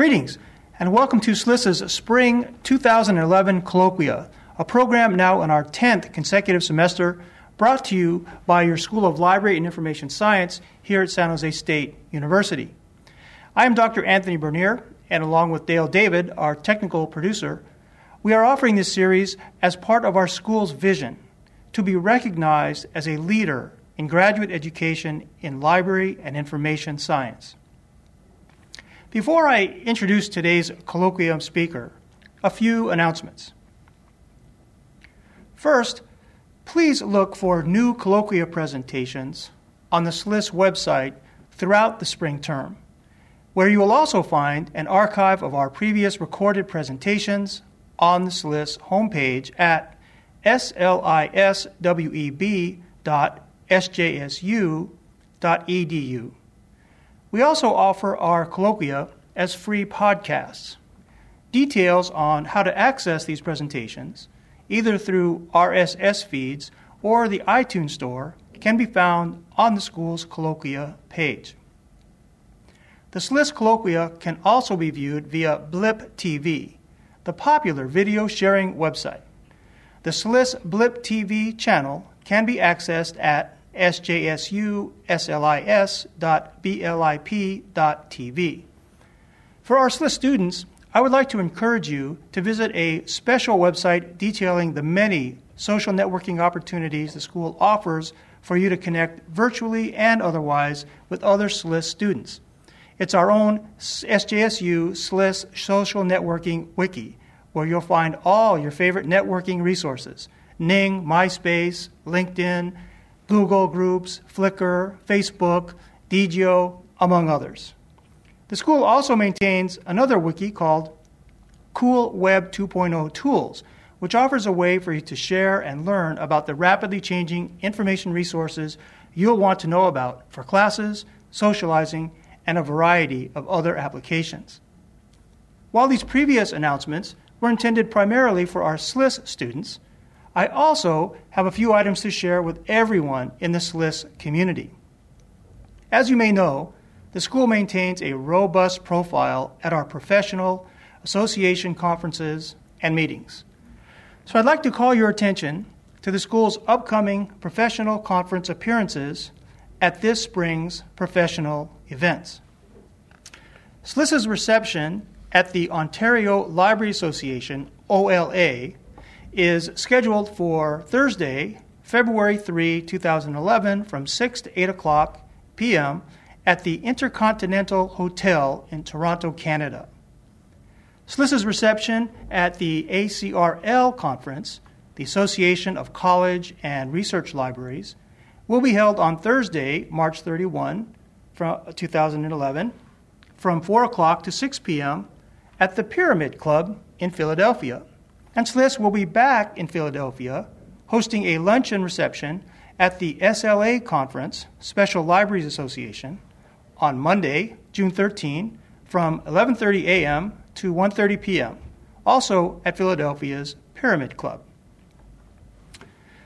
Greetings, and welcome to SLIS's Spring 2011 Colloquia, a program now in our 10th consecutive semester brought to you by your School of Library and Information Science here at San Jose State University. I am Dr. Anthony Bernier, and along with Dale David, our technical producer, we are offering this series as part of our school's vision to be recognized as a leader in graduate education in library and information science. Before I introduce today's colloquium speaker, a few announcements. First, please look for new colloquia presentations on the SLIS website throughout the spring term, where you will also find an archive of our previous recorded presentations on the SLIS homepage at slisweb.sjsu.edu. We also offer our colloquia as free podcasts. Details on how to access these presentations, either through RSS feeds or the iTunes Store, can be found on the school's colloquia page. The SLIS colloquia can also be viewed via Blip TV, the popular video sharing website. The SLIS Blip TV channel can be accessed at sjsuslis.blip.tv. For our SLIS students, I would like to encourage you to visit a special website detailing the many social networking opportunities the school offers for you to connect virtually and otherwise with other SLIS students. It's our own SJSU SLIS social networking wiki, where you'll find all your favorite networking resources Ning, MySpace, LinkedIn, Google Groups, Flickr, Facebook, Diigo, among others. The school also maintains another wiki called Cool Web 2.0 Tools, which offers a way for you to share and learn about the rapidly changing information resources you'll want to know about for classes, socializing, and a variety of other applications. While these previous announcements were intended primarily for our SLIS students, I also have a few items to share with everyone in the SLIS community. As you may know, the school maintains a robust profile at our professional, association conferences, and meetings. So I'd like to call your attention to the school's upcoming professional conference appearances at this spring's professional events. SLIS's reception at the Ontario Library Association, OLA, is scheduled for Thursday, February 3, 2011, from 6 to 8 o'clock p.m. at the Intercontinental Hotel in Toronto, Canada. SLIS's reception at the ACRL conference, the Association of College and Research Libraries, will be held on Thursday, March 31, from 2011, from 4 o'clock to 6 p.m. at the Pyramid Club in Philadelphia. And SLIS will be back in Philadelphia hosting a luncheon reception at the SLA Conference, Special Libraries Association, on Monday, June 13, from 11:30 a.m. to 1:30 p.m., also at Philadelphia's Pyramid Club.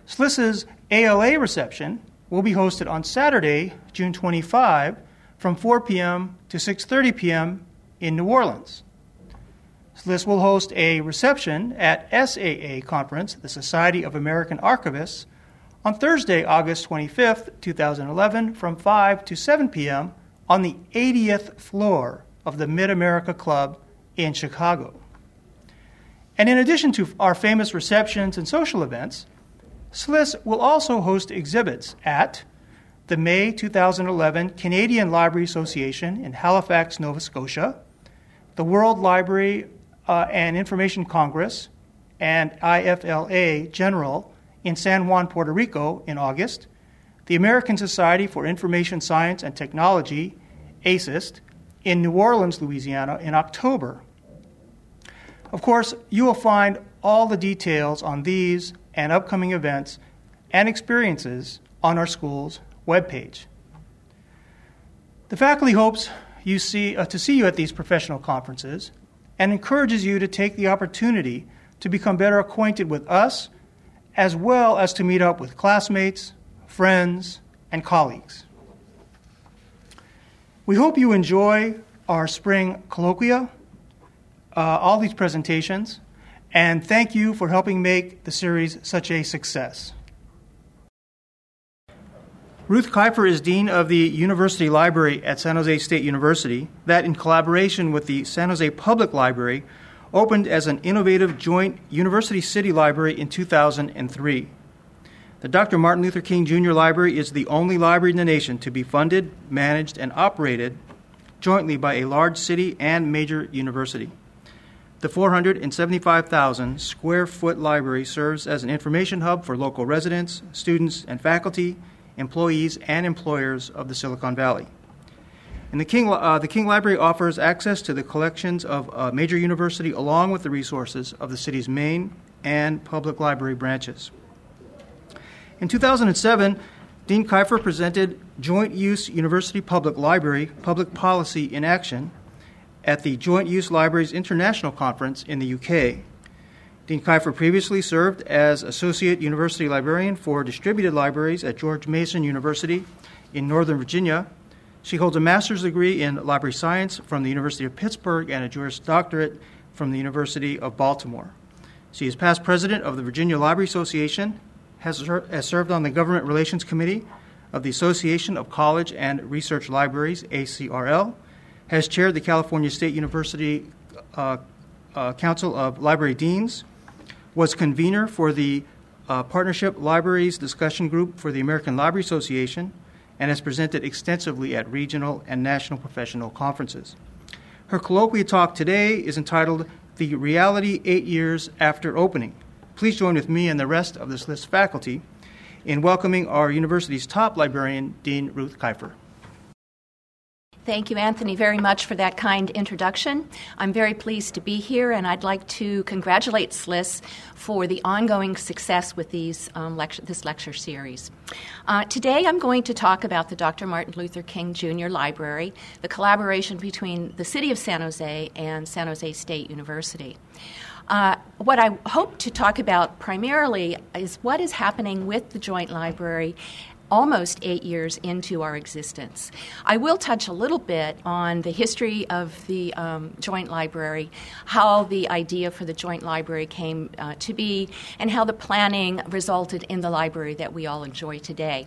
SLIS's ALA reception will be hosted on Saturday, June 25, from 4 p.m. to 6:30 p.m. in New Orleans. SLIS will host a reception at SAA Conference, the Society of American Archivists, on Thursday, August 25th, 2011, from 5 to 7 p.m. on the 80th floor of the Mid America Club in Chicago. And in addition to our famous receptions and social events, SLIS will also host exhibits at the May 2011 Canadian Library Association in Halifax, Nova Scotia, the World Library uh, and Information Congress and IFLA General in San Juan, Puerto Rico in August, the American Society for Information Science and Technology, ASIST, in New Orleans, Louisiana in October. Of course, you will find all the details on these and upcoming events and experiences on our school's webpage. The faculty hopes you see, uh, to see you at these professional conferences and encourages you to take the opportunity to become better acquainted with us, as well as to meet up with classmates, friends, and colleagues. We hope you enjoy our spring colloquia, uh, all these presentations, and thank you for helping make the series such a success. Ruth Kifer is Dean of the University Library at San Jose State University, that in collaboration with the San Jose Public Library opened as an innovative joint University City Library in 2003. The Dr. Martin Luther King Jr. Library is the only library in the nation to be funded, managed, and operated jointly by a large city and major university. The 475,000 square foot library serves as an information hub for local residents, students, and faculty employees, and employers of the Silicon Valley. And the King, uh, the King Library offers access to the collections of a major university along with the resources of the city's main and public library branches. In 2007, Dean Kifer presented Joint Use University Public Library Public Policy in Action at the Joint Use Libraries International Conference in the UK. Dean Kifer previously served as Associate University Librarian for Distributed Libraries at George Mason University in Northern Virginia. She holds a master's degree in library science from the University of Pittsburgh and a Juris Doctorate from the University of Baltimore. She is past president of the Virginia Library Association, has, has served on the Government Relations Committee of the Association of College and Research Libraries, ACRL, has chaired the California State University uh, uh, Council of Library Deans, was convener for the uh, Partnership Libraries Discussion Group for the American Library Association and has presented extensively at regional and national professional conferences. Her colloquial talk today is entitled The Reality Eight Years After Opening. Please join with me and the rest of this list faculty in welcoming our university's top librarian, Dean Ruth Kifer. Thank you, Anthony, very much for that kind introduction. I'm very pleased to be here, and I'd like to congratulate SLIS for the ongoing success with these, um, lecture, this lecture series. Uh, today, I'm going to talk about the Dr. Martin Luther King Jr. Library, the collaboration between the City of San Jose and San Jose State University. Uh, what I hope to talk about primarily is what is happening with the Joint Library almost eight years into our existence. I will touch a little bit on the history of the um, Joint Library, how the idea for the Joint Library came uh, to be, and how the planning resulted in the library that we all enjoy today.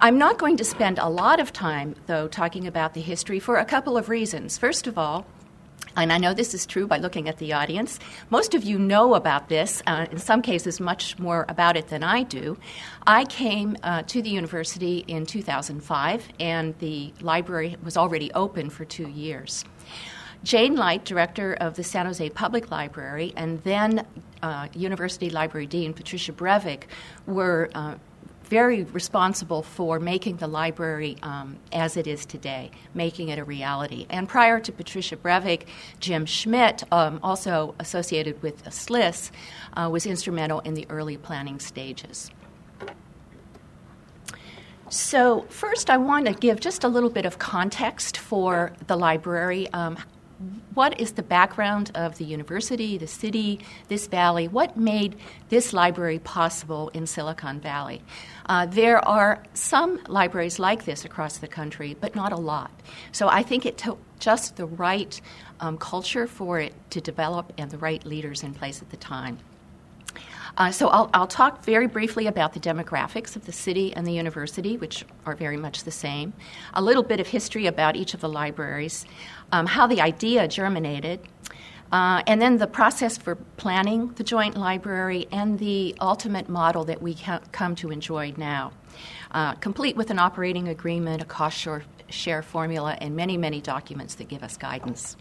I'm not going to spend a lot of time, though, talking about the history for a couple of reasons. First of all, and I know this is true by looking at the audience. Most of you know about this, uh, in some cases, much more about it than I do. I came uh, to the university in 2005, and the library was already open for two years. Jane Light, director of the San Jose Public Library, and then uh, University Library Dean Patricia Breivik were uh, very responsible for making the library um, as it is today, making it a reality. And prior to Patricia Breivik, Jim Schmidt, um, also associated with SLIS, uh, was instrumental in the early planning stages. So, first, I want to give just a little bit of context for the library. Um, what is the background of the university, the city, this valley? What made this library possible in Silicon Valley? Uh, there are some libraries like this across the country, but not a lot. So I think it took just the right um, culture for it to develop and the right leaders in place at the time. Uh, so I'll, I'll, talk very briefly about the demographics of the city and the university, which are very much the same. A little bit of history about each of the libraries, um, how the idea germinated, uh, and then the process for planning the joint library and the ultimate model that we ha- come to enjoy now, uh, complete with an operating agreement, a cost share, share formula, and many, many documents that give us guidance.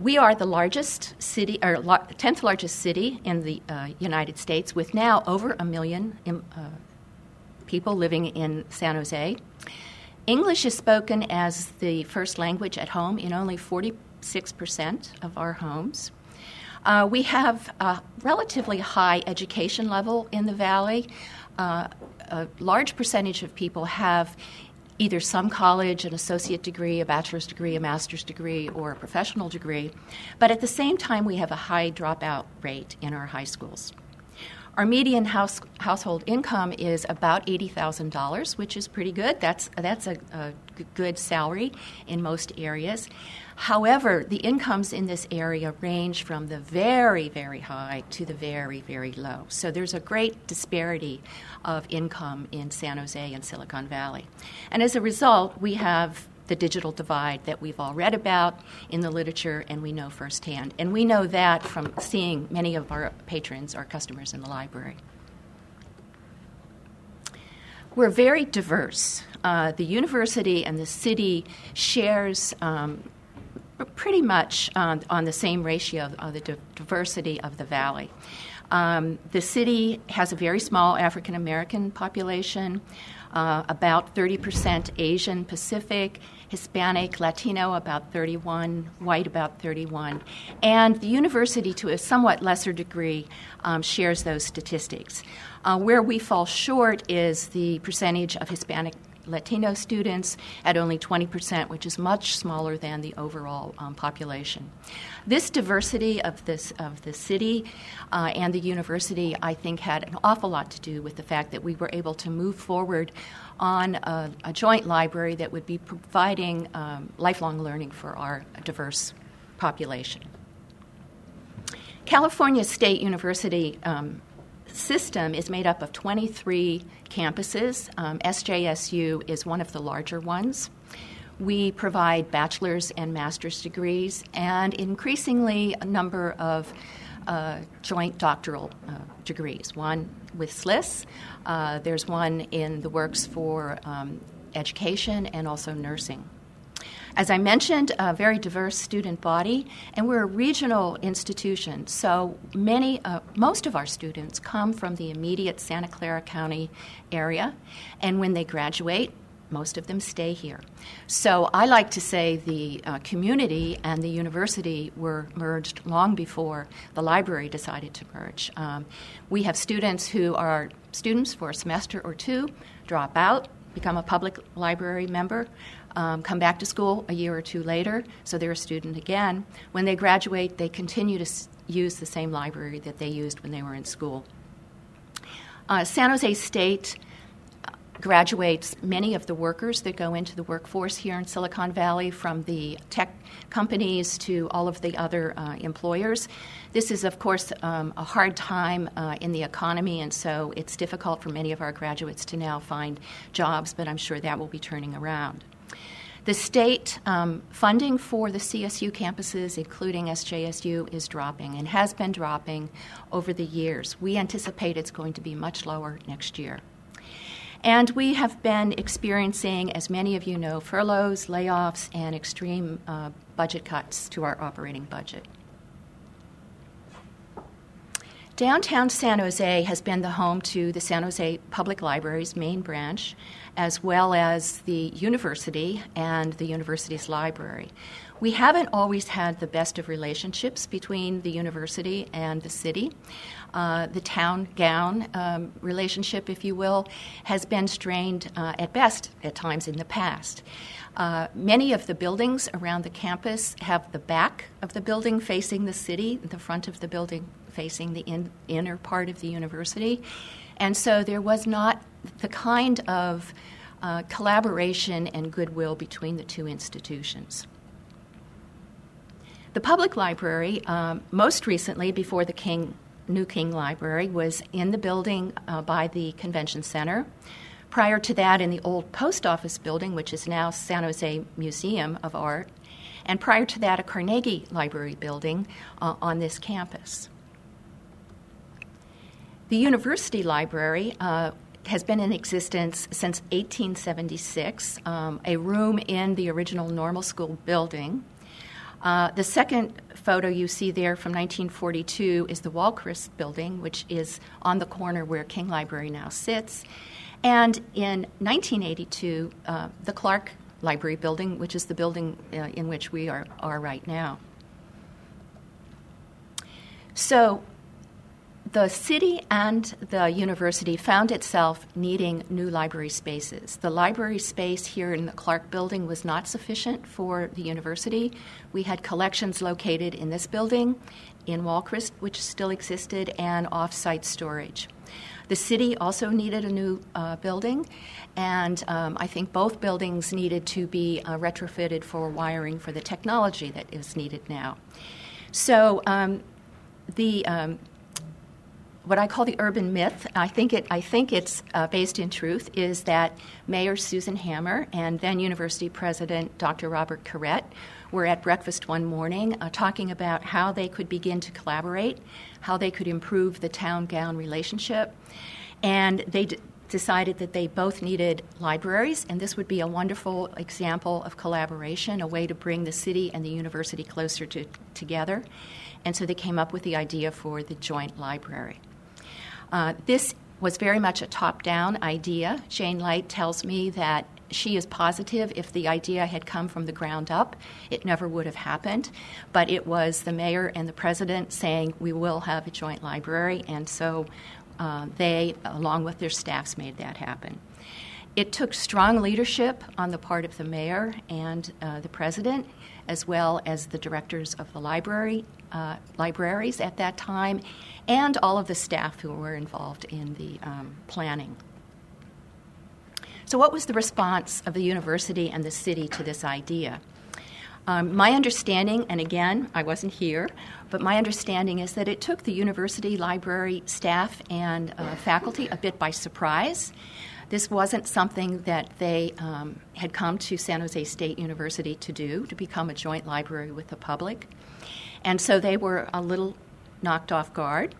We are the largest city, or 10th largest city in the uh, United States, with now over a million um, uh, people living in San Jose. English is spoken as the first language at home in only 46% of our homes. Uh, we have a relatively high education level in the valley. Uh, a large percentage of people have either some college, an associate degree, a bachelor's degree, a master's degree, or a professional degree. But at the same time, we have a high dropout rate in our high schools. Our median house, household income is about $80,000, which is pretty good. That's, that's a, a good salary in most areas. However, the incomes in this area range from the very, very high to the very, very low. So there's a great disparity of income in San Jose and Silicon Valley. And as a result, we have the digital divide that we've all read about in the literature and we know firsthand. And we know that from seeing many of our patrons, our customers in the library. We're very diverse. Uh, the university and the city shares um, pretty much on, on the same ratio of the diversity of the valley. Um, the city has a very small African American population, uh, about 30% Asian Pacific, Hispanic, Latino about 31, white about 31. And the university, to a somewhat lesser degree, um, shares those statistics. Uh, where we fall short is the percentage of Hispanic Latino students at only 20%, which is much smaller than the overall um, population. This diversity of, this, of the city uh, and the university, I think, had an awful lot to do with the fact that we were able to move forward on a, a joint library that would be providing um, lifelong learning for our diverse population. California State University um, system is made up of 23 campuses. Um, SJSU is one of the larger ones. We provide bachelor's and master's degrees, and increasingly a number of uh, joint doctoral uh, degrees. One with SLIS, uh, there's one in the works for um, education and also nursing. As I mentioned, a very diverse student body, and we're a regional institution. So many, uh, most of our students come from the immediate Santa Clara County area, and when they graduate, most of them stay here. So I like to say the uh, community and the university were merged long before the library decided to merge. Um, we have students who are students for a semester or two, drop out, become a public library member, um, come back to school a year or two later, so they're a student again. When they graduate, they continue to s- use the same library that they used when they were in school. Uh, San Jose State graduates many of the workers that go into the workforce here in Silicon Valley, from the tech companies to all of the other uh, employers. This is, of course, um, a hard time uh, in the economy, and so it's difficult for many of our graduates to now find jobs, but I'm sure that will be turning around. The state um, funding for the CSU campuses, including SJSU, is dropping and has been dropping over the years. We anticipate it's going to be much lower next year. And we have been experiencing, as many of you know, furloughs, layoffs, and extreme uh, budget cuts to our operating budget. Downtown San Jose has been the home to the San Jose Public Library's main branch, as well as the university and the university's library. We haven't always had the best of relationships between the university and the city. Uh, the town gown um, relationship, if you will, has been strained uh, at best at times in the past. Uh, many of the buildings around the campus have the back of the building facing the city, the front of the building facing the in, inner part of the university. And so there was not the kind of uh, collaboration and goodwill between the two institutions. The public library, um, most recently before the King, New King Library, was in the building uh, by the Convention Center. Prior to that, in the old post office building, which is now San Jose Museum of Art, and prior to that, a Carnegie Library building uh, on this campus. The university library uh, has been in existence since 1876, um, a room in the original normal school building. Uh, the second photo you see there from 1942 is the Wahlquist building, which is on the corner where King Library now sits. And in 1982, uh, the Clark Library building, which is the building uh, in which we are, are right now. So, the city and the university found itself needing new library spaces. The library space here in the Clark building was not sufficient for the university. We had collections located in this building, in Wahlquist, which still existed, and off site storage. The city also needed a new uh, building, and um, I think both buildings needed to be uh, retrofitted for wiring for the technology that is needed now. So um, the um, what I call the urban myth, I think, it, I think it's uh, based in truth, is that Mayor Susan Hammer and then University President Dr. Robert Caret were at breakfast one morning uh, talking about how they could begin to collaborate, how they could improve the town gown relationship. And they d- decided that they both needed libraries, and this would be a wonderful example of collaboration, a way to bring the city and the university closer to, together. And so they came up with the idea for the joint library. Uh, this was very much a top down idea. Jane Light tells me that she is positive if the idea had come from the ground up, it never would have happened. But it was the mayor and the president saying, we will have a joint library, and so uh, they, along with their staffs, made that happen. It took strong leadership on the part of the mayor and uh, the president, as well as the directors of the library, uh, libraries at that time, and all of the staff who were involved in the um, planning. So, what was the response of the university and the city to this idea? Um, my understanding, and again, I wasn't here, but my understanding is that it took the university library staff and uh, faculty a bit by surprise. This wasn't something that they um, had come to San Jose State University to do, to become a joint library with the public. And so they were a little knocked off guard.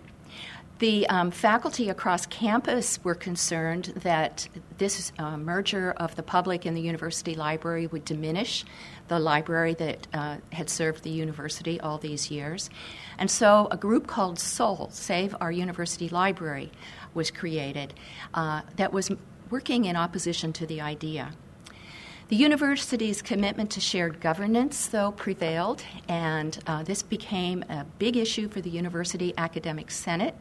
The um, faculty across campus were concerned that this uh, merger of the public and the university library would diminish the library that uh, had served the university all these years. And so a group called SOUL, Save Our University Library, was created uh, that was working in opposition to the idea. The university's commitment to shared governance, though, prevailed, and uh, this became a big issue for the University Academic Senate.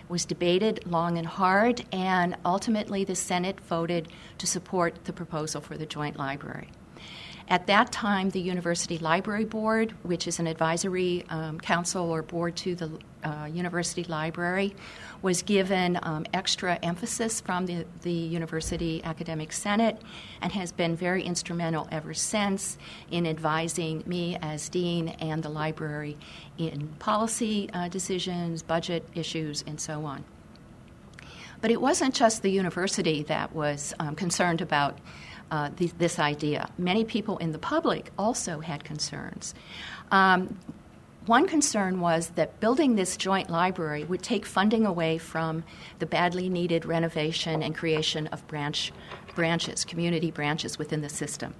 It was debated long and hard, and ultimately the Senate voted to support the proposal for the joint library. At that time, the University Library Board, which is an advisory um, council or board to the uh, University Library, was given um, extra emphasis from the, the University Academic Senate and has been very instrumental ever since in advising me as dean and the library in policy uh, decisions, budget issues, and so on. But it wasn't just the university that was um, concerned about uh, th- this idea. Many people in the public also had concerns. Um, one concern was that building this joint library would take funding away from the badly needed renovation and creation of branch branches, community branches within the system.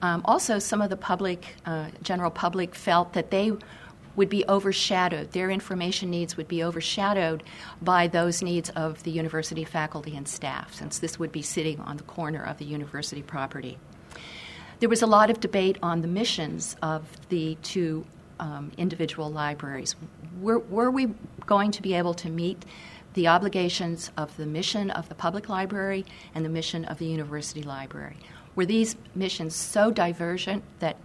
Um, also, some of the public, uh, general public, felt that they would be overshadowed, their information needs would be overshadowed by those needs of the university faculty and staff, since this would be sitting on the corner of the university property. There was a lot of debate on the missions of the two um, individual libraries. Were, were we going to be able to meet the obligations of the mission of the public library and the mission of the university library? Were these missions so divergent that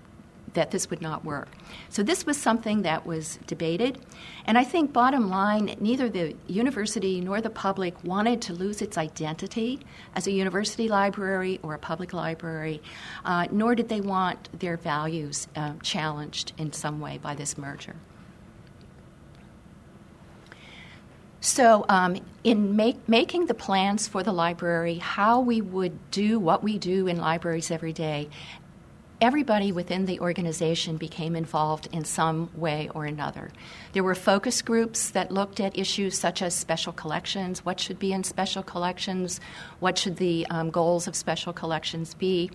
that this would not work. So this was something that was debated. And I think, bottom line, neither the university nor the public wanted to lose its identity as a university library or a public library, uh, nor did they want their values uh, challenged in some way by this merger. So, um, in make, making the plans for the library, how we would do what we do in libraries every day, everybody within the organization became involved in some way or another. There were focus groups that looked at issues such as special collections what should be in special collections, what should the um, goals of special collections be.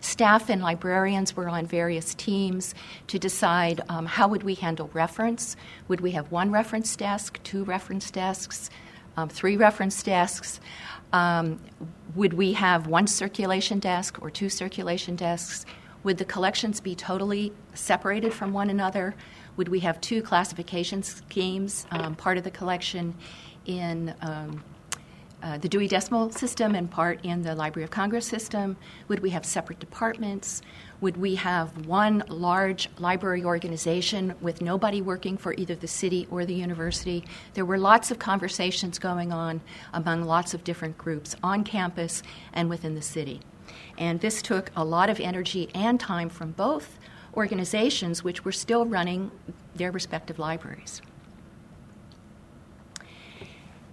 Staff and librarians were on various teams to decide um, how would we handle reference. Would we have one reference desk, two reference desks, um, three reference desks? Um, would we have one circulation desk or two circulation desks? Would the collections be totally separated from one another? Would we have two classification schemes, um, part of the collection in um, uh, the Dewey Decimal System and part in the Library of Congress system? Would we have separate departments? Would we have one large library organization with nobody working for either the city or the university? There were lots of conversations going on among lots of different groups on campus and within the city. And this took a lot of energy and time from both organizations, which were still running their respective libraries.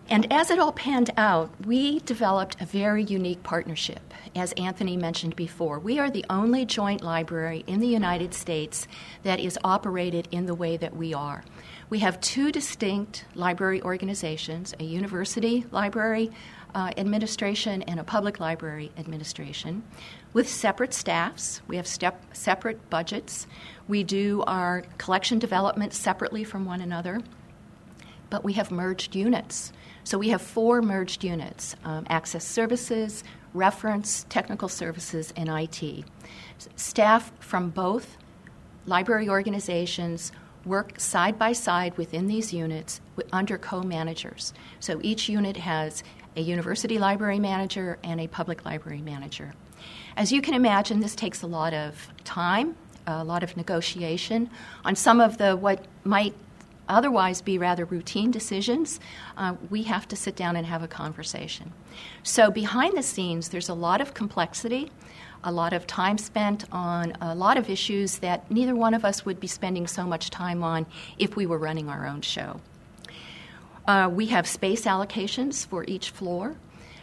And as it all panned out, we developed a very unique partnership. As Anthony mentioned before, we are the only joint library in the United States that is operated in the way that we are. We have two distinct library organizations a university library uh, administration and a public library administration with separate staffs. We have step, separate budgets. We do our collection development separately from one another, but we have merged units. So we have four merged units um, access services, reference, technical services, and IT. Staff from both library organizations work side by side within these units under co managers. So each unit has a university library manager and a public library manager. As you can imagine, this takes a lot of time, a lot of negotiation on some of the what might otherwise be rather routine decisions, uh, we have to sit down and have a conversation. So, behind the scenes, there's a lot of complexity, a lot of time spent on a lot of issues that neither one of us would be spending so much time on if we were running our own show. Uh, we have space allocations for each floor.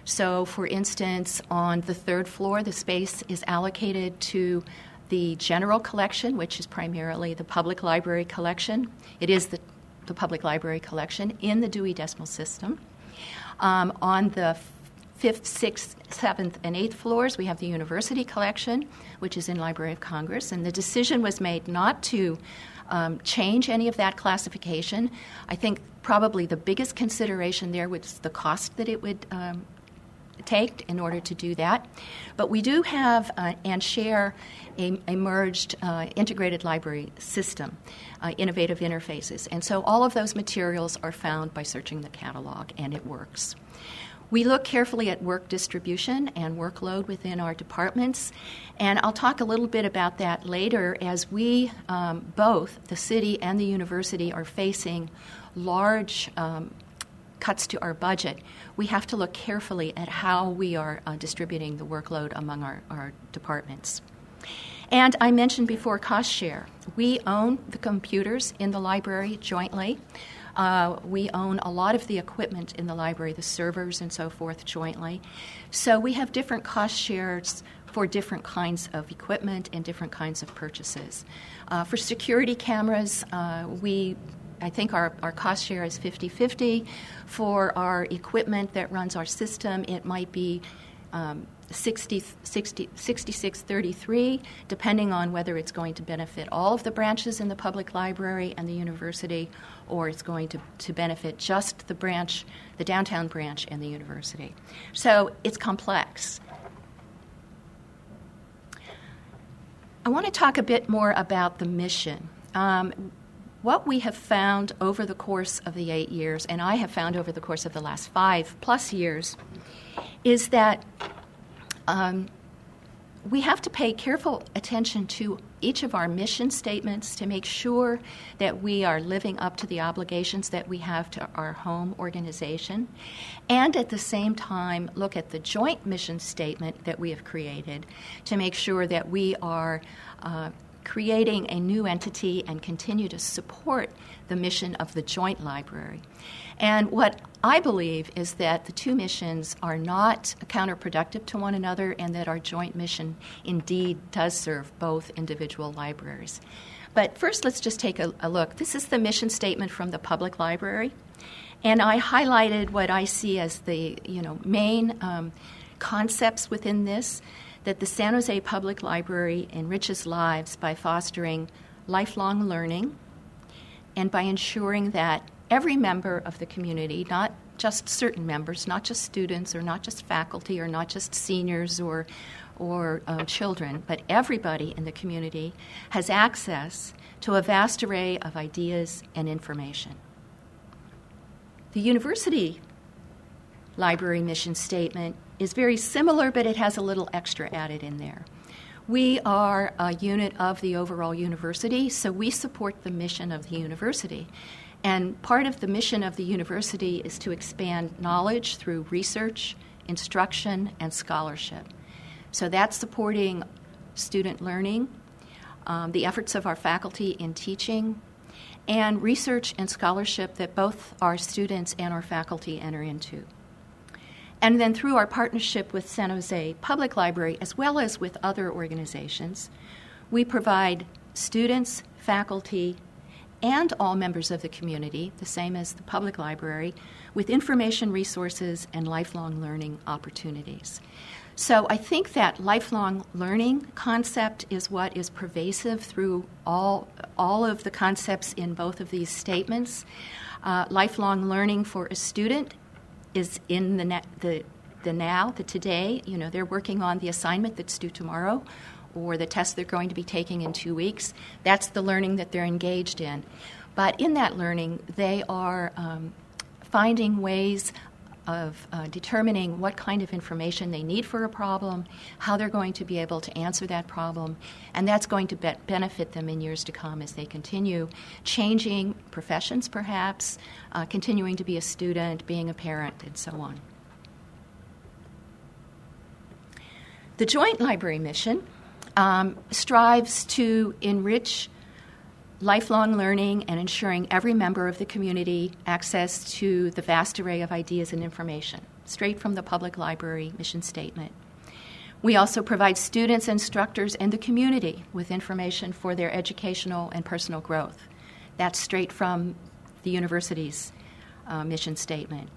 So, for instance, on the third floor, the space is allocated to the general collection, which is primarily the public library collection. It is the the public library collection in the Dewey Decimal System. Um, on the fifth, sixth, seventh, and eighth floors, we have the university collection, which is in Library of Congress, and the decision was made not to um, change any of that classification. I think probably the biggest consideration there was the cost that it would um, take in order to do that. But we do have uh, and share a, a merged uh, integrated library system, uh, innovative interfaces. And so all of those materials are found by searching the catalog, and it works. We look carefully at work distribution and workload within our departments, and I'll talk a little bit about that later as we, um, both the city and the university, are facing large um, cuts to our budget, we have to look carefully at how we are uh, distributing the workload among our, our departments. And I mentioned before cost share. We own the computers in the library jointly. Uh, we own a lot of the equipment in the library, the servers and so forth, jointly. So we have different cost shares for different kinds of equipment and different kinds of purchases. Uh, for security cameras, uh, we I think our, our cost share is 50 50. For our equipment that runs our system, it might be um, 60, 60, 66 33, depending on whether it's going to benefit all of the branches in the public library and the university, or it's going to, to benefit just the branch, the downtown branch, and the university. So it's complex. I want to talk a bit more about the mission. Um, what we have found over the course of the eight years, and I have found over the course of the last five plus years, is that um, we have to pay careful attention to each of our mission statements to make sure that we are living up to the obligations that we have to our home organization, and at the same time, look at the joint mission statement that we have created to make sure that we are uh, creating a new entity and continue to support the mission of the joint library. And what I believe is that the two missions are not counterproductive to one another and that our joint mission indeed does serve both individual libraries. But first, let's just take a, a look. This is the mission statement from the public library. And I highlighted what I see as the you know, main um, concepts within this that the San Jose Public Library enriches lives by fostering lifelong learning and by ensuring that every member of the community, not just certain members, not just students or not just faculty or not just seniors or, or um, children, but everybody in the community has access to a vast array of ideas and information. The university library mission statement is very similar, but it has a little extra added in there. We are a unit of the overall university, so we support the mission of the university. And part of the mission of the university is to expand knowledge through research, instruction, and scholarship. So that's supporting student learning, um, the efforts of our faculty in teaching, and research and scholarship that both our students and our faculty enter into. And then through our partnership with San Jose Public Library, as well as with other organizations, we provide students, faculty, and all members of the community, the same as the public library, with information resources and lifelong learning opportunities. So I think that lifelong learning concept is what is pervasive through all, all of the concepts in both of these statements. Uh, lifelong learning for a student is in the, the, the now, the today. You know, they're working on the assignment that's due tomorrow or the test they're going to be taking in two weeks. That's the learning that they're engaged in. But in that learning, they are um, finding ways of uh, determining what kind of information they need for a problem, how they're going to be able to answer that problem, and that's going to be- benefit them in years to come as they continue changing professions, perhaps, uh, continuing to be a student, being a parent, and so on. The Joint Library Mission um, strives to enrich lifelong learning and ensuring every member of the community access to the vast array of ideas and information, straight from the public library mission statement. We also provide students, instructors, and the community with information for their educational and personal growth. That's straight from the university's uh, mission statement.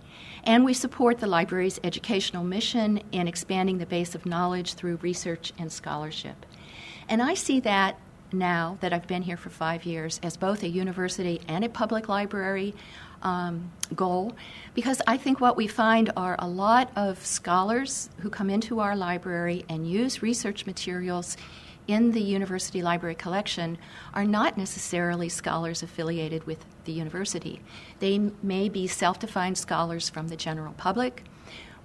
And we support the library's educational mission in expanding the base of knowledge through research and scholarship. And I see that now that I've been here for five years as both a university and a public library um, goal because I think what we find are a lot of scholars who come into our library and use research materials in the university library collection are not necessarily scholars affiliated with the university. They may be self defined scholars from the general public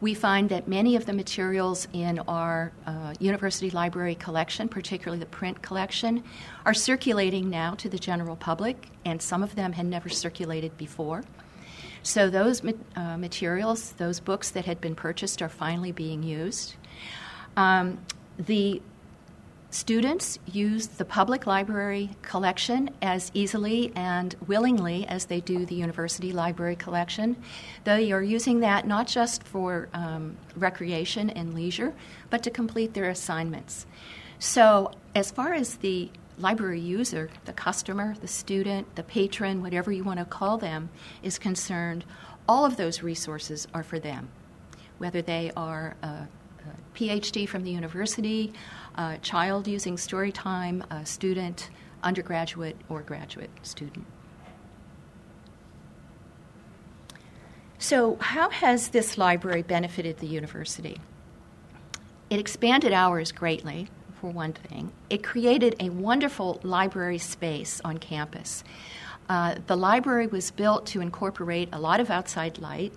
we find that many of the materials in our uh, university library collection, particularly the print collection, are circulating now to the general public, and some of them had never circulated before. So, those uh, materials, those books that had been purchased, are finally being used. Um, the Students use the public library collection as easily and willingly as they do the university library collection. They are using that not just for um, recreation and leisure, but to complete their assignments. So, as far as the library user, the customer, the student, the patron, whatever you want to call them, is concerned, all of those resources are for them, whether they are a, a PhD from the university child using Storytime, a student, undergraduate, or graduate student. So, how has this library benefited the university? It expanded hours greatly, for one thing. It created a wonderful library space on campus. Uh, the library was built to incorporate a lot of outside light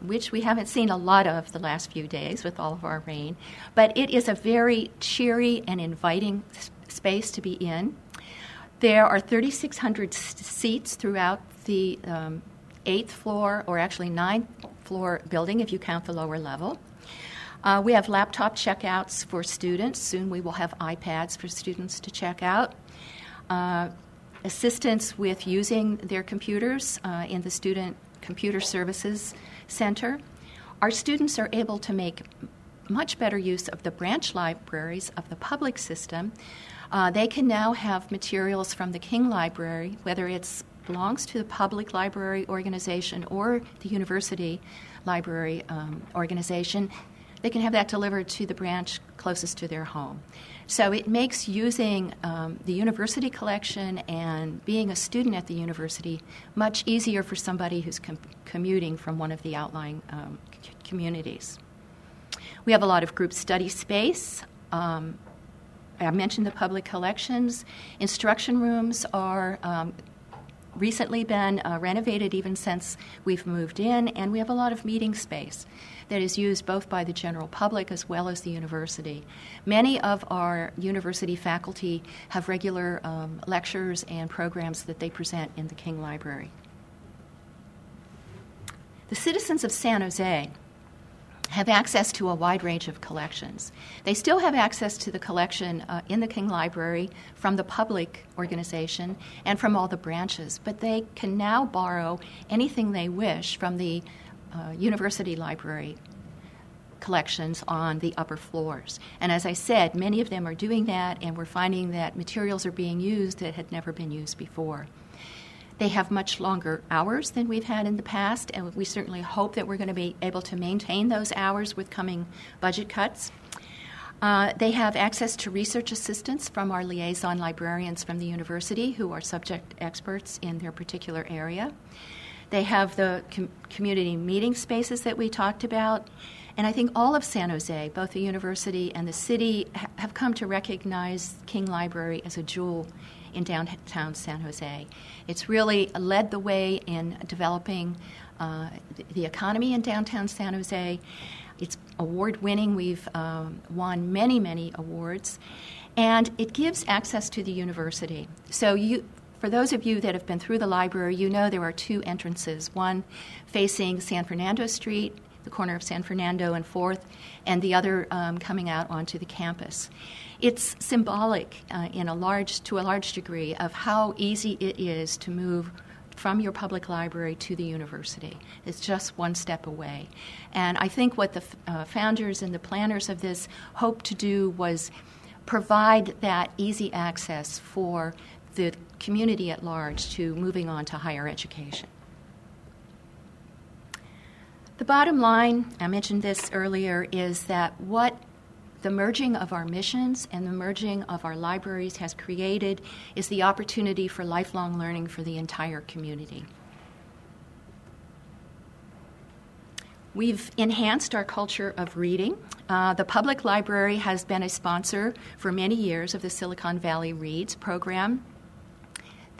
which we haven't seen a lot of the last few days with all of our rain. But it is a very cheery and inviting space to be in. There are 3,600 seats throughout the um, eighth floor, or actually ninth floor building if you count the lower level. Uh, we have laptop checkouts for students. Soon we will have iPads for students to check out. Uh, assistance with using their computers uh, in the student computer services Center, our students are able to make much better use of the branch libraries of the public system. Uh, they can now have materials from the King Library, whether it belongs to the public library organization or the university library um, organization, they can have that delivered to the branch closest to their home. So it makes using um, the university collection and being a student at the university much easier for somebody who's com- commuting from one of the outlying um, c- communities. We have a lot of group study space. Um, I mentioned the public collections. Instruction rooms are um, recently been uh, renovated even since we've moved in, and we have a lot of meeting space that is used both by the general public as well as the university. Many of our university faculty have regular um, lectures and programs that they present in the King Library. The citizens of San Jose have access to a wide range of collections. They still have access to the collection uh, in the King Library from the public organization and from all the branches, but they can now borrow anything they wish from the uh, university library collections on the upper floors. And as I said, many of them are doing that, and we're finding that materials are being used that had never been used before. They have much longer hours than we've had in the past, and we certainly hope that we're going to be able to maintain those hours with coming budget cuts. Uh, they have access to research assistance from our liaison librarians from the university who are subject experts in their particular area. They have the com- community meeting spaces that we talked about. And I think all of San Jose, both the university and the city, ha- have come to recognize King Library as a jewel in downtown San Jose. It's really led the way in developing uh, the economy in downtown San Jose. It's award winning. We've um, won many, many awards. And it gives access to the university. So, you, for those of you that have been through the library, you know there are two entrances one facing San Fernando Street, the corner of San Fernando and 4th, and the other um, coming out onto the campus. It's symbolic uh, in a large, to a large degree of how easy it is to move from your public library to the university. It's just one step away. And I think what the uh, founders and the planners of this hoped to do was provide that easy access for the community at large to moving on to higher education. The bottom line, I mentioned this earlier, is that what the merging of our missions and the merging of our libraries has created is the opportunity for lifelong learning for the entire community. We've enhanced our culture of reading. Uh, the public library has been a sponsor for many years of the Silicon Valley Reads program.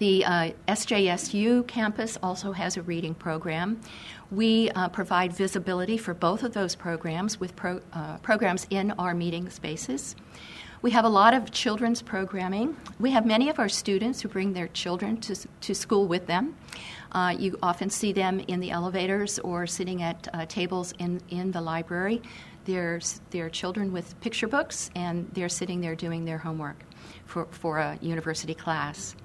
The uh, SJSU campus also has a reading program. We uh, provide visibility for both of those programs with pro- uh, programs in our meeting spaces. We have a lot of children's programming. We have many of our students who bring their children to, to school with them. Uh, you often see them in the elevators or sitting at uh, tables in, in the library. Their children with picture books, and they're sitting there doing their homework for, for a university class.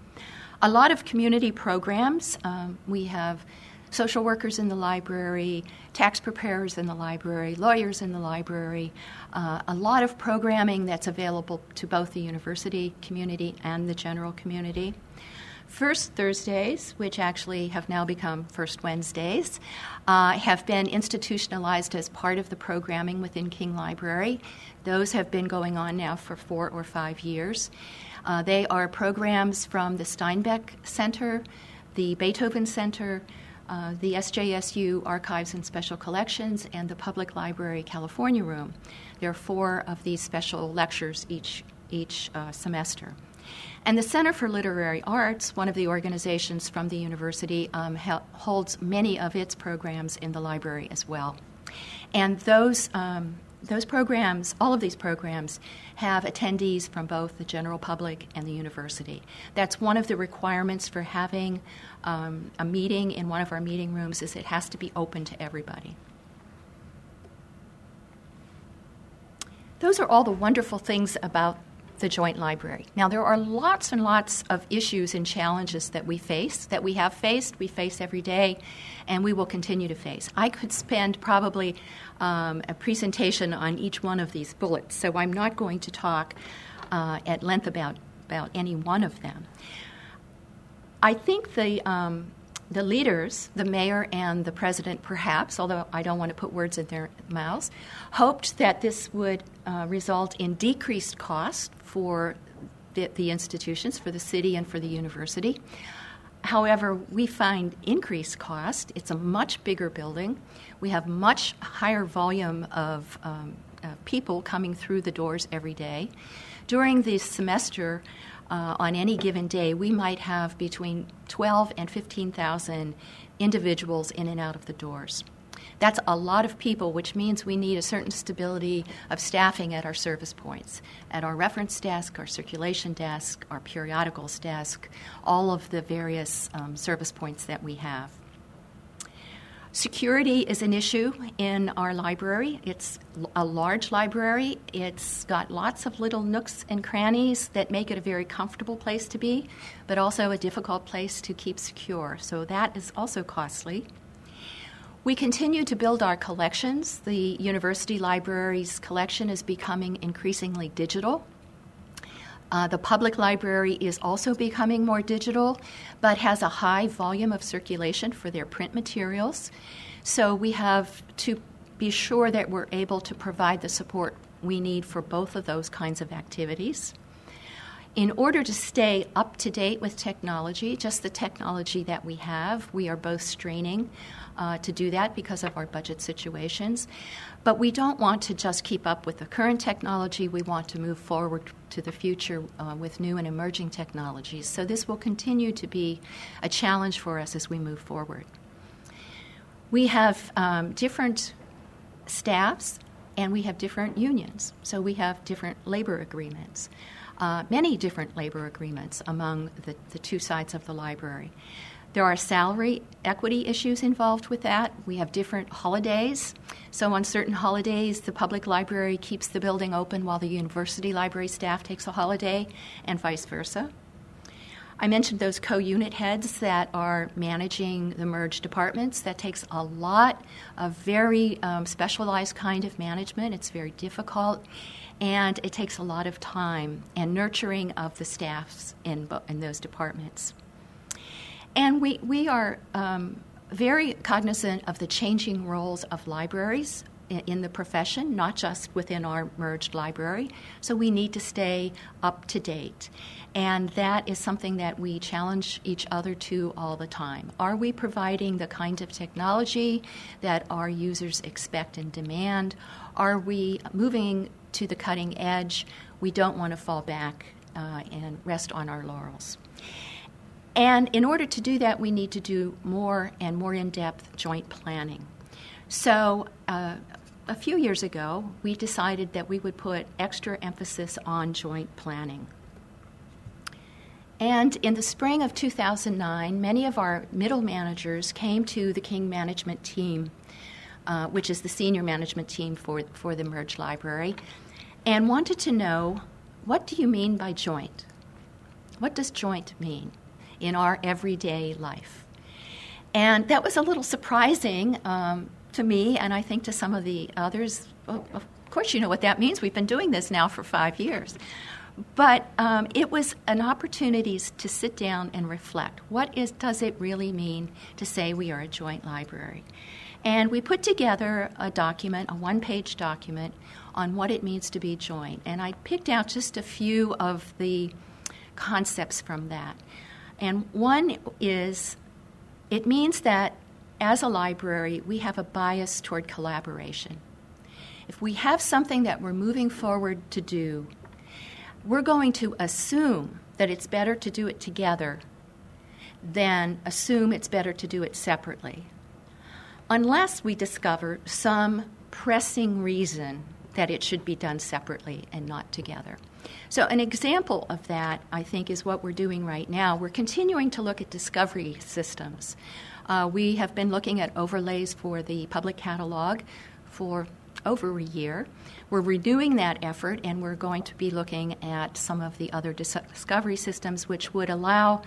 A lot of community programs. Um, we have social workers in the library, tax preparers in the library, lawyers in the library, uh, a lot of programming that's available to both the university community and the general community. First Thursdays, which actually have now become First Wednesdays, uh, have been institutionalized as part of the programming within King Library. Those have been going on now for four or five years. Uh, they are programs from the Steinbeck Center, the Beethoven Center, uh, the SJSU Archives and Special Collections, and the Public Library California Room. There are four of these special lectures each, each uh, semester. And the Center for Literary Arts, one of the organizations from the university, um, holds many of its programs in the library as well. And those um, those programs, all of these programs, have attendees from both the general public and the university. That's one of the requirements for having um, a meeting in one of our meeting rooms is it has to be open to everybody. Those are all the wonderful things about the Joint Library. Now, there are lots and lots of issues and challenges that we face, that we have faced, we face every day, and we will continue to face. I could spend probably um, a presentation on each one of these bullets, so I'm not going to talk uh, at length about, about any one of them. I think the, um, the leaders, the mayor and the president, perhaps, although I don't want to put words in their mouths, hoped that this would uh, result in decreased cost for the, the, institutions, for the city and for the university. However, we find increased cost. It's a much bigger building. We have much higher volume of um, uh, people coming through the doors every day. During the semester, uh, on any given day, we might have between 12 and 15,000 individuals in and out of the doors. That's a lot of people, which means we need a certain stability of staffing at our service points, at our reference desk, our circulation desk, our periodicals desk, all of the various um, service points that we have. Security is an issue in our library. It's a large library. It's got lots of little nooks and crannies that make it a very comfortable place to be, but also a difficult place to keep secure. So that is also costly. We continue to build our collections. The university library's collection is becoming increasingly digital. Uh, the public library is also becoming more digital, but has a high volume of circulation for their print materials. So we have to be sure that we're able to provide the support we need for both of those kinds of activities. In order to stay up to date with technology, just the technology that we have, we are both straining uh, to do that because of our budget situations. But we don't want to just keep up with the current technology. We want to move forward to the future uh, with new and emerging technologies. So this will continue to be a challenge for us as we move forward. We have um, different staffs and we have different unions. So we have different labor agreements, uh, many different labor agreements among the, the two sides of the library. There are salary equity issues involved with that. We have different holidays. So, on certain holidays, the public library keeps the building open while the university library staff takes a holiday, and vice versa. I mentioned those co unit heads that are managing the merged departments. That takes a lot of very um, specialized kind of management. It's very difficult, and it takes a lot of time and nurturing of the staffs in, in those departments. And we, we are um, very cognizant of the changing roles of libraries in the profession, not just within our merged library. So we need to stay up to date. And that is something that we challenge each other to all the time. Are we providing the kind of technology that our users expect and demand? Are we moving to the cutting edge? We don't want to fall back uh, and rest on our laurels. And in order to do that, we need to do more and more in depth joint planning. So, uh, a few years ago, we decided that we would put extra emphasis on joint planning. And in the spring of 2009, many of our middle managers came to the King management team, uh, which is the senior management team for, for the Merge Library, and wanted to know what do you mean by joint? What does joint mean? In our everyday life. And that was a little surprising um, to me, and I think to some of the others. Of course, you know what that means. We've been doing this now for five years. But um, it was an opportunity to sit down and reflect. What is, does it really mean to say we are a joint library? And we put together a document, a one page document, on what it means to be joint. And I picked out just a few of the concepts from that. And one is it means that as a library, we have a bias toward collaboration. If we have something that we're moving forward to do, we're going to assume that it's better to do it together than assume it's better to do it separately. Unless we discover some pressing reason that it should be done separately and not together. So, an example of that, I think, is what we're doing right now. We're continuing to look at discovery systems. Uh, we have been looking at overlays for the public catalog for over a year. We're renewing that effort, and we're going to be looking at some of the other dis- discovery systems which would allow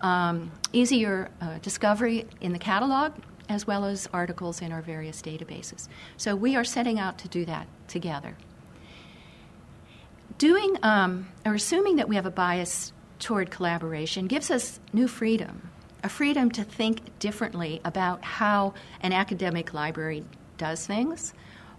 um, easier uh, discovery in the catalog as well as articles in our various databases. So we are setting out to do that together doing um, or assuming that we have a bias toward collaboration gives us new freedom. a freedom to think differently about how an academic library does things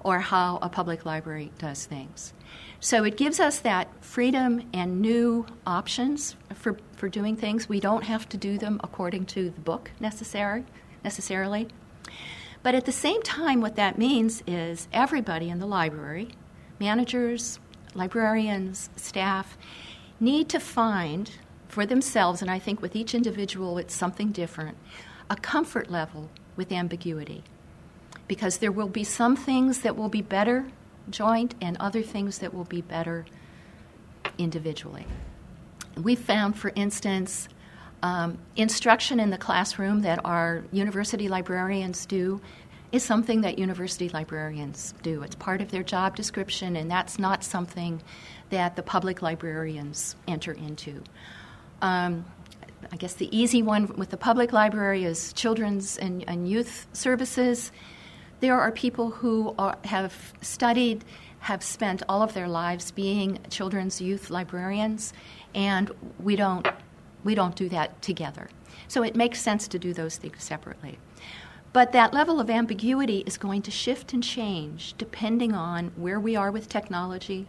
or how a public library does things. So it gives us that freedom and new options for, for doing things. We don't have to do them according to the book necessary, necessarily. But at the same time, what that means is everybody in the library, managers, librarians, staff, need to find for themselves, and I think with each individual it's something different, a comfort level with ambiguity. Because there will be some things that will be better joint and other things that will be better individually. We found, for instance, um, instruction in the classroom that our university librarians do is something that university librarians do. It's part of their job description, and that's not something that the public librarians enter into. Um, I guess the easy one with the public library is children's and, and youth services. There are people who are, have studied, have spent all of their lives being children's youth librarians, and we don't we don't do that together. So it makes sense to do those things separately. But that level of ambiguity is going to shift and change depending on where we are with technology,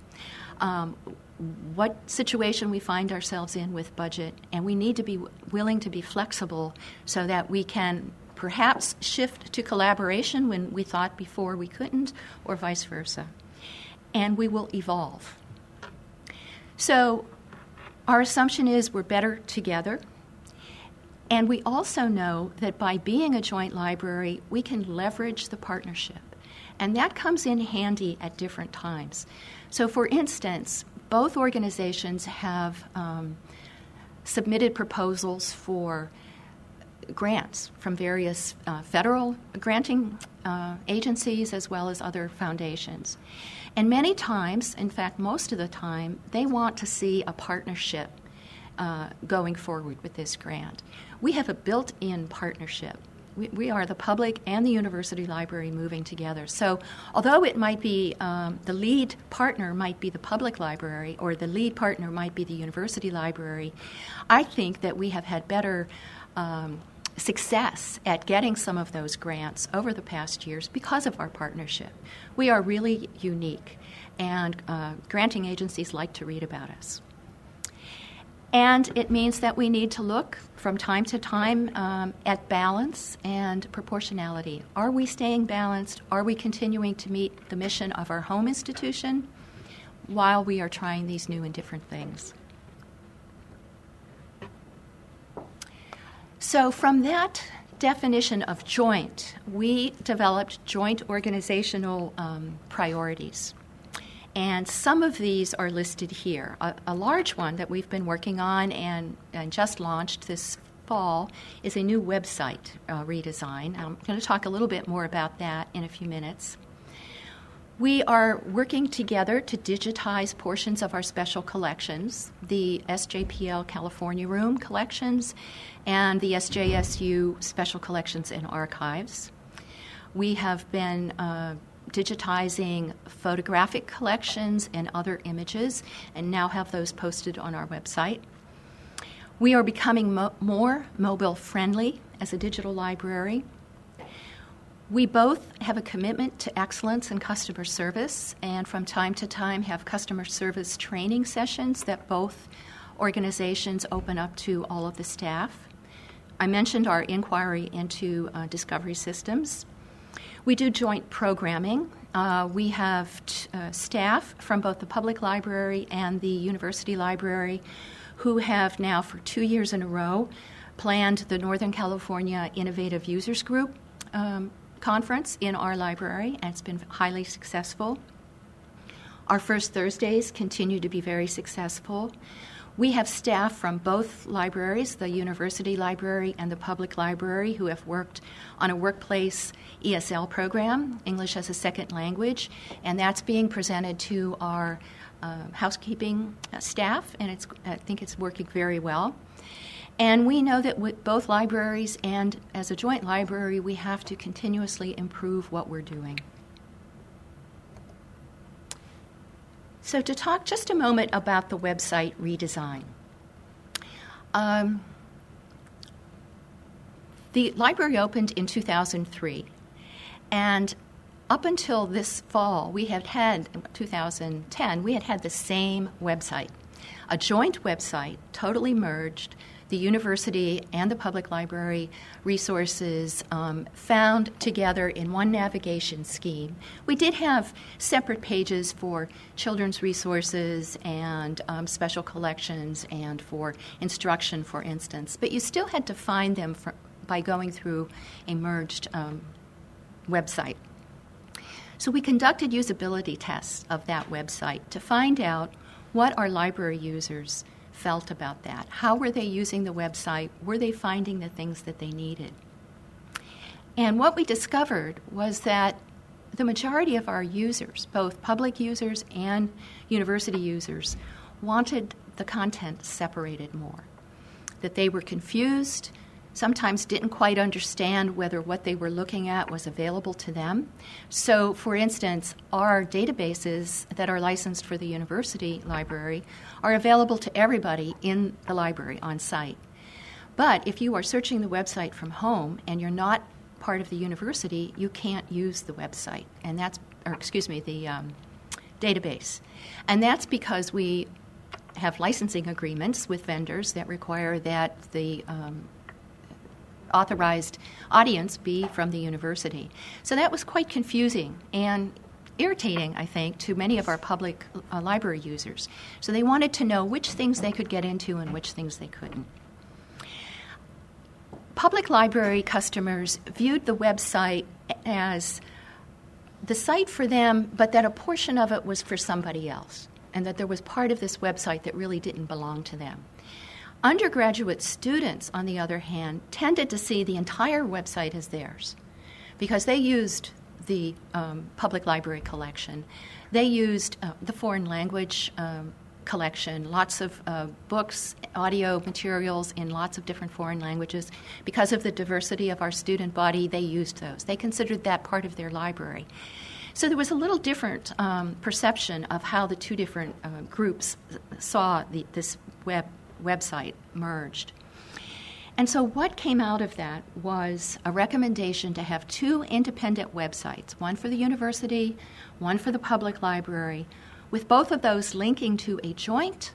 um, what situation we find ourselves in with budget, and we need to be willing to be flexible so that we can perhaps shift to collaboration when we thought before we couldn't, or vice versa. And we will evolve. So, our assumption is we're better together. And we also know that by being a joint library, we can leverage the partnership. And that comes in handy at different times. So, for instance, both organizations have um, submitted proposals for grants from various uh, federal granting uh, agencies as well as other foundations. And many times, in fact, most of the time, they want to see a partnership uh, going forward with this grant. We have a built in partnership. We, we, are the public and the university library moving together. So, although it might be um, the lead partner might be the public library or the lead partner might be the university library, I think that we have had better. Um, success at getting some of those grants over the past years because of our partnership. We are really unique, and uh, granting agencies like to read about us. And it means that we need to look from time to time um, at balance and proportionality. Are we staying balanced? Are we continuing to meet the mission of our home institution while we are trying these new and different things? So, from that definition of joint, we developed joint organizational um, priorities. And some of these are listed here. A, a, large one that we've been working on and, and just launched this fall is a new website uh, redesign. I'm going to talk a little bit more about that in a few minutes. We are working together to digitize portions of our special collections, the SJPL California Room collections and the SJSU Special Collections and Archives. We have been uh, digitizing photographic collections and other images and now have those posted on our website. We are becoming mo- more mobile friendly as a digital library. We both have a commitment to excellence in customer service, and from time to time have customer service training sessions that both organizations open up to all of the staff. I mentioned our inquiry into uh, discovery systems. We do joint programming. Uh, we have t- uh, staff from both the public library and the university library who have now, for two years in a row, planned the Northern California Innovative Users Group um, conference in our library, and it's been highly successful. Our first Thursdays continue to be very successful. We have staff from both libraries, the university library and the public library, who have worked on a workplace ESL program, English as a Second Language, and that's being presented to our uh, housekeeping staff, and it's, I think it's working very well. And we know that with both libraries and as a joint library, we have to continuously improve what we're doing. So, to talk just a moment about the website redesign. Um, The library opened in 2003, and up until this fall, we had had, 2010, we had had the same website, a joint website, totally merged, the university and the public library resources um, found together in one navigation scheme. We did have separate pages for children's resources and um, special collections and for instruction, for instance, but you still had to find them for, by going through a merged um, website. So we conducted usability tests of that website to find out what our library users felt about that. How were they using the website? Were they finding the things that they needed? And what we discovered was that the majority of our users, both public users and university users, wanted the content separated more. That they were confused, sometimes didn't quite understand whether what they were looking at was available to them. So, for instance, our databases that are licensed for the university library are available to everybody in the library on site. But if you are searching the website from home and you're not part of the university, you can't use the website, and that's, or excuse me, the um, database. And that's because we have licensing agreements with vendors that require that the um, authorized audience be from the university. So that was quite confusing and irritating, I think, to many of our public uh, library users. So they wanted to know which things they could get into and which things they couldn't. Public library customers viewed the website as the site for them, but that a portion of it was for somebody else, and that there was part of this website that really didn't belong to them. Undergraduate students, on the other hand, tended to see the entire website as theirs because they used the um, public library collection. They used uh, the foreign language um, collection, lots of uh, books, audio materials in lots of different foreign languages. Because of the diversity of our student body, they used those. They considered that part of their library. So there was a little different um, perception of how the two different uh, groups saw the, this web website merged. And so, what came out of that was a recommendation to have two independent websites one for the university, one for the public library, with both of those linking to a joint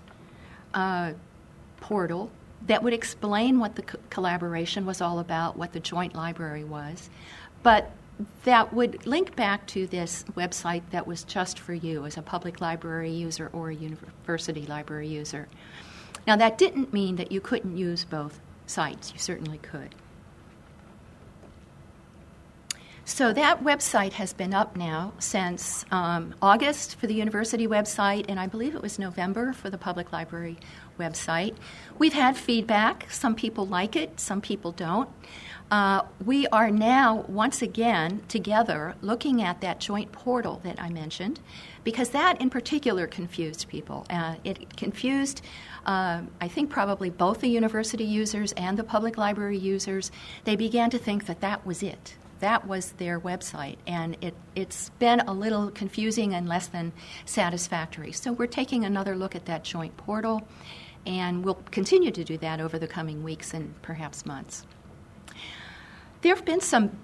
uh, portal that would explain what the co- collaboration was all about, what the joint library was, but that would link back to this website that was just for you as a public library user or a university library user. Now, that didn't mean that you couldn't use both sites, you certainly could. So that website has been up now since um, August for the university website, and I believe it was November for the public library website. We've had feedback. Some people like it, some people don't. Uh, we are now once again together looking at that joint portal that I mentioned because that in particular confused people. Uh, it confused uh, I think probably both the university users and the public library users, they began to think that that was it. That was their website, and it, it's been a little confusing and less than satisfactory. So, we're taking another look at that joint portal, and we'll continue to do that over the coming weeks and perhaps months. There have been some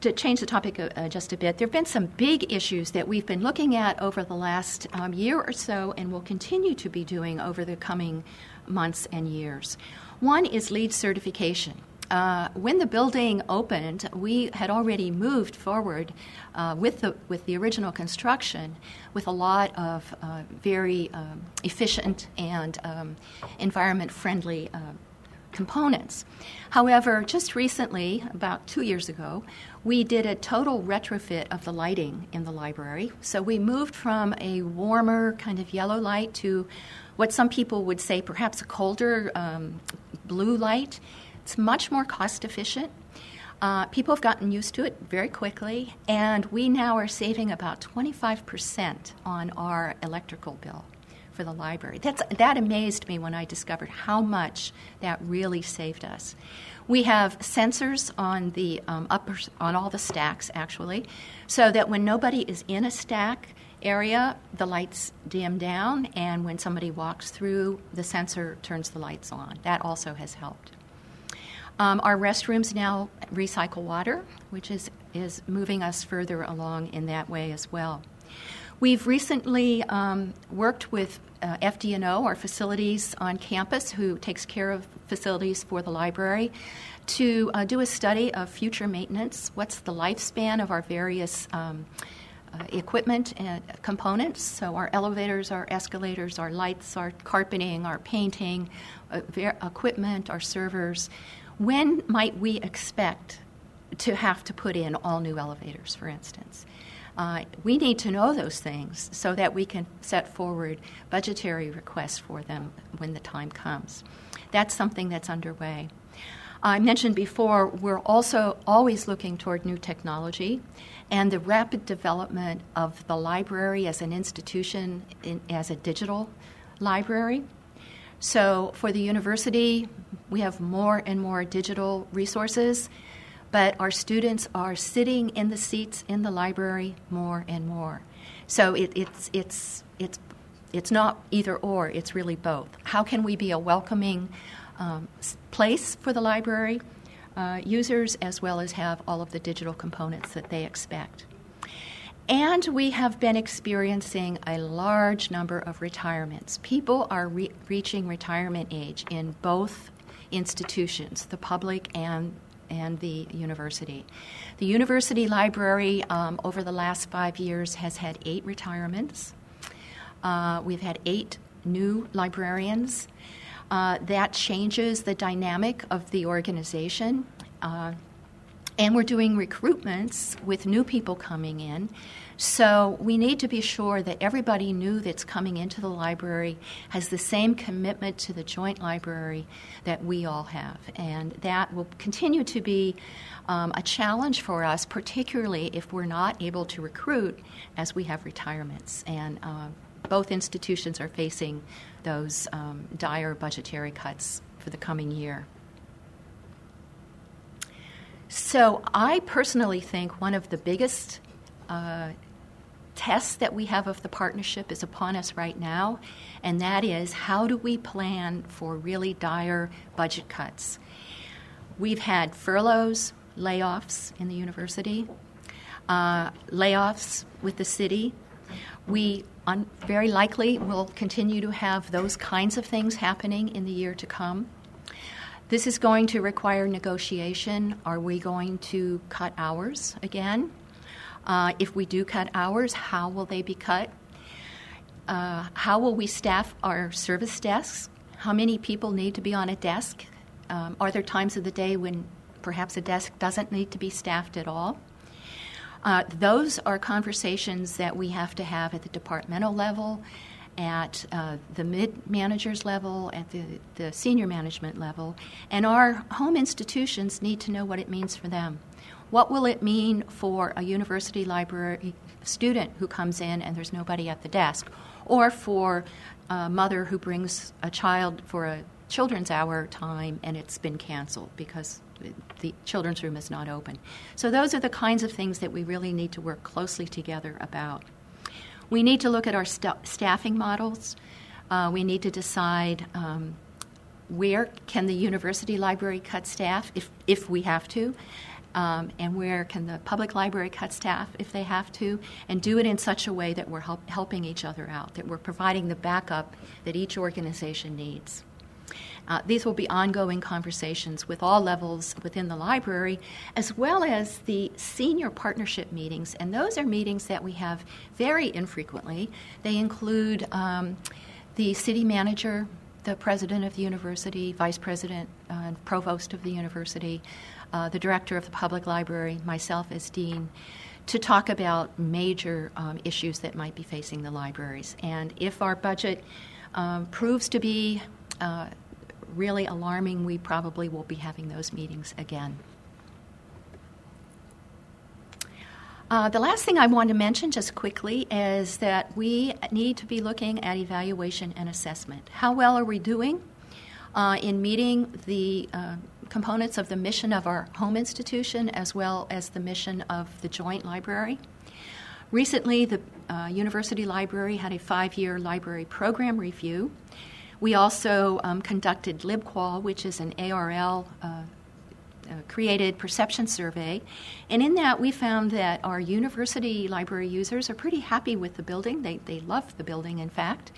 to change the topic uh, uh, just a bit, there have been some big issues that we've been looking at over the last um, year or so and will continue to be doing over the coming months and years. One is LEED certification. Uh, when the building opened, we had already moved forward uh, with the with the original construction, with a lot of uh, very um, efficient and um, environment friendly uh, components. However, just recently, about two years ago, we did a total retrofit of the lighting in the library. So we moved from a warmer kind of yellow light to what some people would say perhaps a colder um, blue light. It's much more cost efficient. Uh, people have gotten used to it very quickly, and we now are saving about 25% on our electrical bill for the library. That's, that amazed me when I discovered how much that really saved us. We have sensors on the um, upper, on all the stacks actually, so that when nobody is in a stack area, the lights dim down, and when somebody walks through, the sensor turns the lights on. That also has helped. Um, our restrooms now recycle water, which is, is moving us further along in that way as well. We've recently um, worked with uh, FD&O, our facilities on campus, who takes care of facilities for the library, to uh, do a study of future maintenance. What's the lifespan of our various um, uh, equipment and components? So, our elevators, our escalators, our lights, our carpeting, our painting, uh, ver- equipment, our servers. When might we expect to have to put in all new elevators, for instance? Uh, we need to know those things so that we can set forward budgetary requests for them when the time comes. That's something that's underway. I mentioned before, we're also always looking toward new technology and the rapid development of the library as an institution, in, as a digital library. So, for the university, we have more and more digital resources but our students are sitting in the seats in the library more and more. So it, it's, it's, it's, it's not either or, it's really both. How can we be a welcoming um, place for the library uh, users as well as have all of the digital components that they expect? And we have been experiencing a large number of retirements. People are re- reaching retirement age in both institutions, the public and and the university. The university library, um, over the last five years, has had eight retirements. Uh, we've had eight new librarians. Uh, that changes the dynamic of the organization. Uh, and we're doing recruitments with new people coming in. So we need to be sure that everybody new that's coming into the library has the same commitment to the joint library that we all have. And that will continue to be um, a challenge for us, particularly if we're not able to recruit as we have retirements. And uh, both institutions are facing those um, dire budgetary cuts for the coming year. So, I personally think one of the biggest uh, test that we have of the partnership is upon us right now, and that is how do we plan for really dire budget cuts? We've had furloughs, layoffs in the university, uh, layoffs with the city. We un- very likely will continue to have those kinds of things happening in the year to come. This is going to require negotiation. Are we going to cut hours again? Uh, if we do cut hours, how will they be cut? Uh, how will we staff our service desks? How many people need to be on a desk? Um, are there times of the day when perhaps a desk doesn't need to be staffed at all? Uh, those are conversations that we have to have at the departmental level, at uh, the mid managers level, at the, the senior management level, and our home institutions need to know what it means for them. What will it mean for a university library student who comes in and there's nobody at the desk? Or for a mother who brings a child for a children's hour time and it's been canceled because the children's room is not open. So, those are the kinds of things that we really need to work closely together about. We need to look at our st- staffing models. Uh, we need to decide um, where can the university library cut staff if, if we have to um, and where can the public library cut staff if they have to, and do it in such a way that we're help, helping each other out, that we're providing the backup that each organization needs. Uh, these will be ongoing conversations with all levels within the library, as well as the senior partnership meetings. And those are meetings that we have very infrequently. They include um, the city manager, the president of the university, vice president, uh, and provost of the university, uh, the director of the public library, myself as dean, to talk about major um, issues that might be facing the libraries. And if our budget um, proves to be uh, really alarming, we probably will be having those meetings again. Uh, the last thing I want to mention just quickly is that we need to be looking at evaluation and assessment. How well are we doing uh, in meeting the uh, components of the mission of our home institution as well as the mission of the joint library. Recently, the uh, University Library had a five year library program review. We also um, conducted LibQual, which is an ARL uh, created perception survey, and in that we found that our university library users are pretty happy with the building. They they love the building, in fact.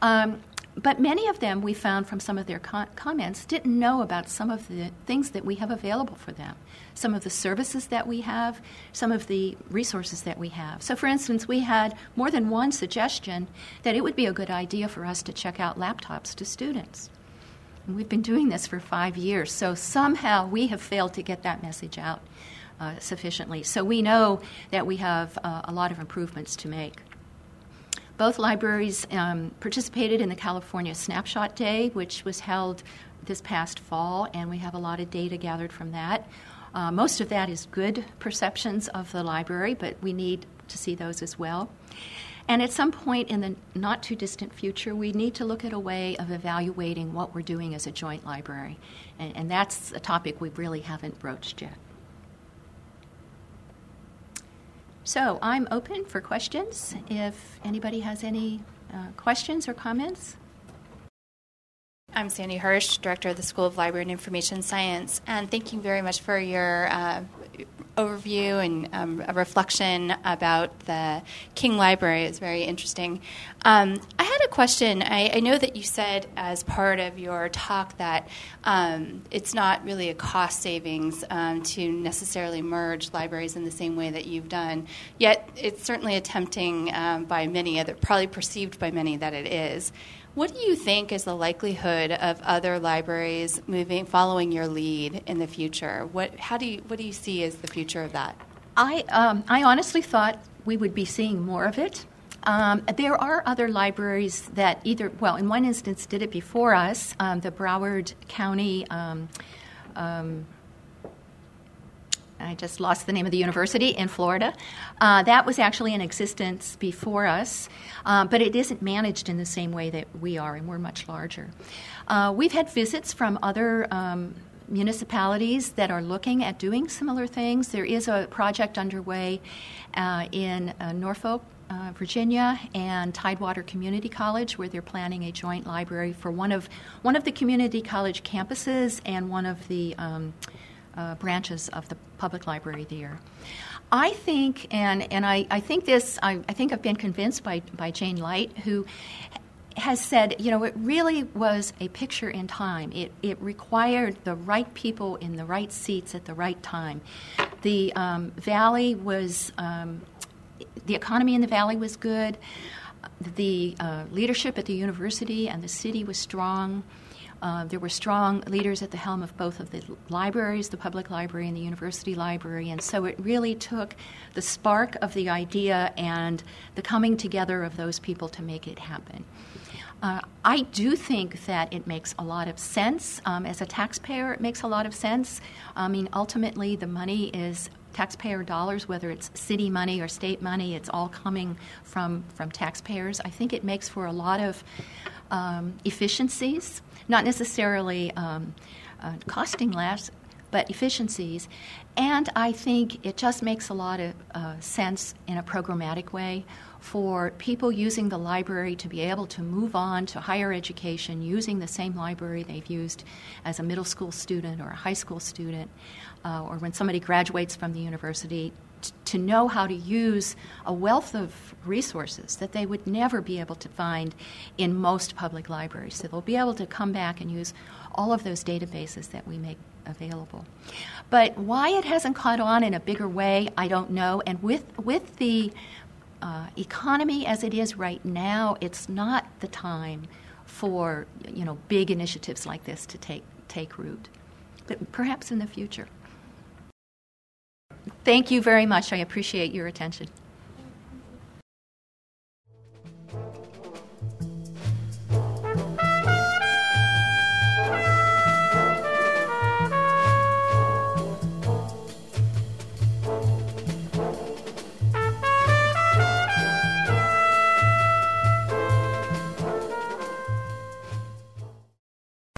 Um, but many of them, we found from some of their comments, didn't know about some of the things that we have available for them, some of the services that we have, some of the resources that we have. So, for instance, we had more than one suggestion that it would be a good idea for us to check out laptops to students. And we've been doing this for five years, so somehow we have failed to get that message out uh, sufficiently. So, we know that we have uh, a lot of improvements to make. Both libraries um, participated in the California Snapshot Day, which was held this past fall, and we have a lot of data gathered from that. Uh, most of that is good perceptions of the library, but we need to see those as well. And at some point in the not too distant future, we need to look at a way of evaluating what we're doing as a joint library. And, and that's a topic we really haven't broached yet. So I'm open for questions if anybody has any uh, questions or comments. I'm Sandy Hirsch, Director of the School of Library and Information Science, and thank you very much for your uh, overview and um, a reflection about the King Library. It's very interesting. Um, question. I, I, know that you said as part of your talk that um, it's not really a cost savings um, to necessarily merge libraries in the same way that you've done. Yet it's certainly attempting um, by many, other, probably perceived by many that it is. What do you think is the likelihood of other libraries moving, following your lead in the future? What, how do you, what do you see as the future of that? I, um, I honestly thought we would be seeing more of it. Um, there are other libraries that either, well, in one instance, did it before us. Um, the Broward County um, um, I just lost the name of the university in Florida. Uh, that was actually in existence before us, uh, but it isn't managed in the same way that we are, and we're much larger. Uh, we've had visits from other um, municipalities that are looking at doing similar things. There is a project underway uh, in uh, Norfolk. Uh, Virginia and Tidewater Community College, where they're planning a joint library for one of one of the community college campuses and one of the um, uh, branches of the public library there. I think, and, and I, I think this, I, I think I've been convinced by, by Jane Light, who has said, you know, it really was a picture in time. It, it required the right people in the right seats at the right time. The um, valley was, um, the economy in the valley was good. The uh, leadership at the university and the city was strong. Uh, there were strong leaders at the helm of both of the libraries, the public library and the university library, and so it really took the spark of the idea and the coming together of those people to make it happen. Uh, I do think that it makes a lot of sense. Um, as a taxpayer, it makes a lot of sense. I mean, ultimately, the money is taxpayer dollars, whether it's city money or state money, it's all coming from, from taxpayers. I think it makes for a lot of um, efficiencies not necessarily um, uh, costing less, but efficiencies. And I think it just makes a lot of uh, sense in a programmatic way for people using the library to be able to move on to higher education using the same library they've used as a middle school student or a high school student, uh, or when somebody graduates from the university to know how to use a wealth of resources that they would never be able to find in most public libraries. So they'll be able to come back and use all of those databases that we make available. But why it hasn't caught on in a bigger way, I don't know. And with with the uh, economy as it is right now, it's not the time for you know big initiatives like this to take take root. But perhaps in the future. Thank you very much. I appreciate your attention.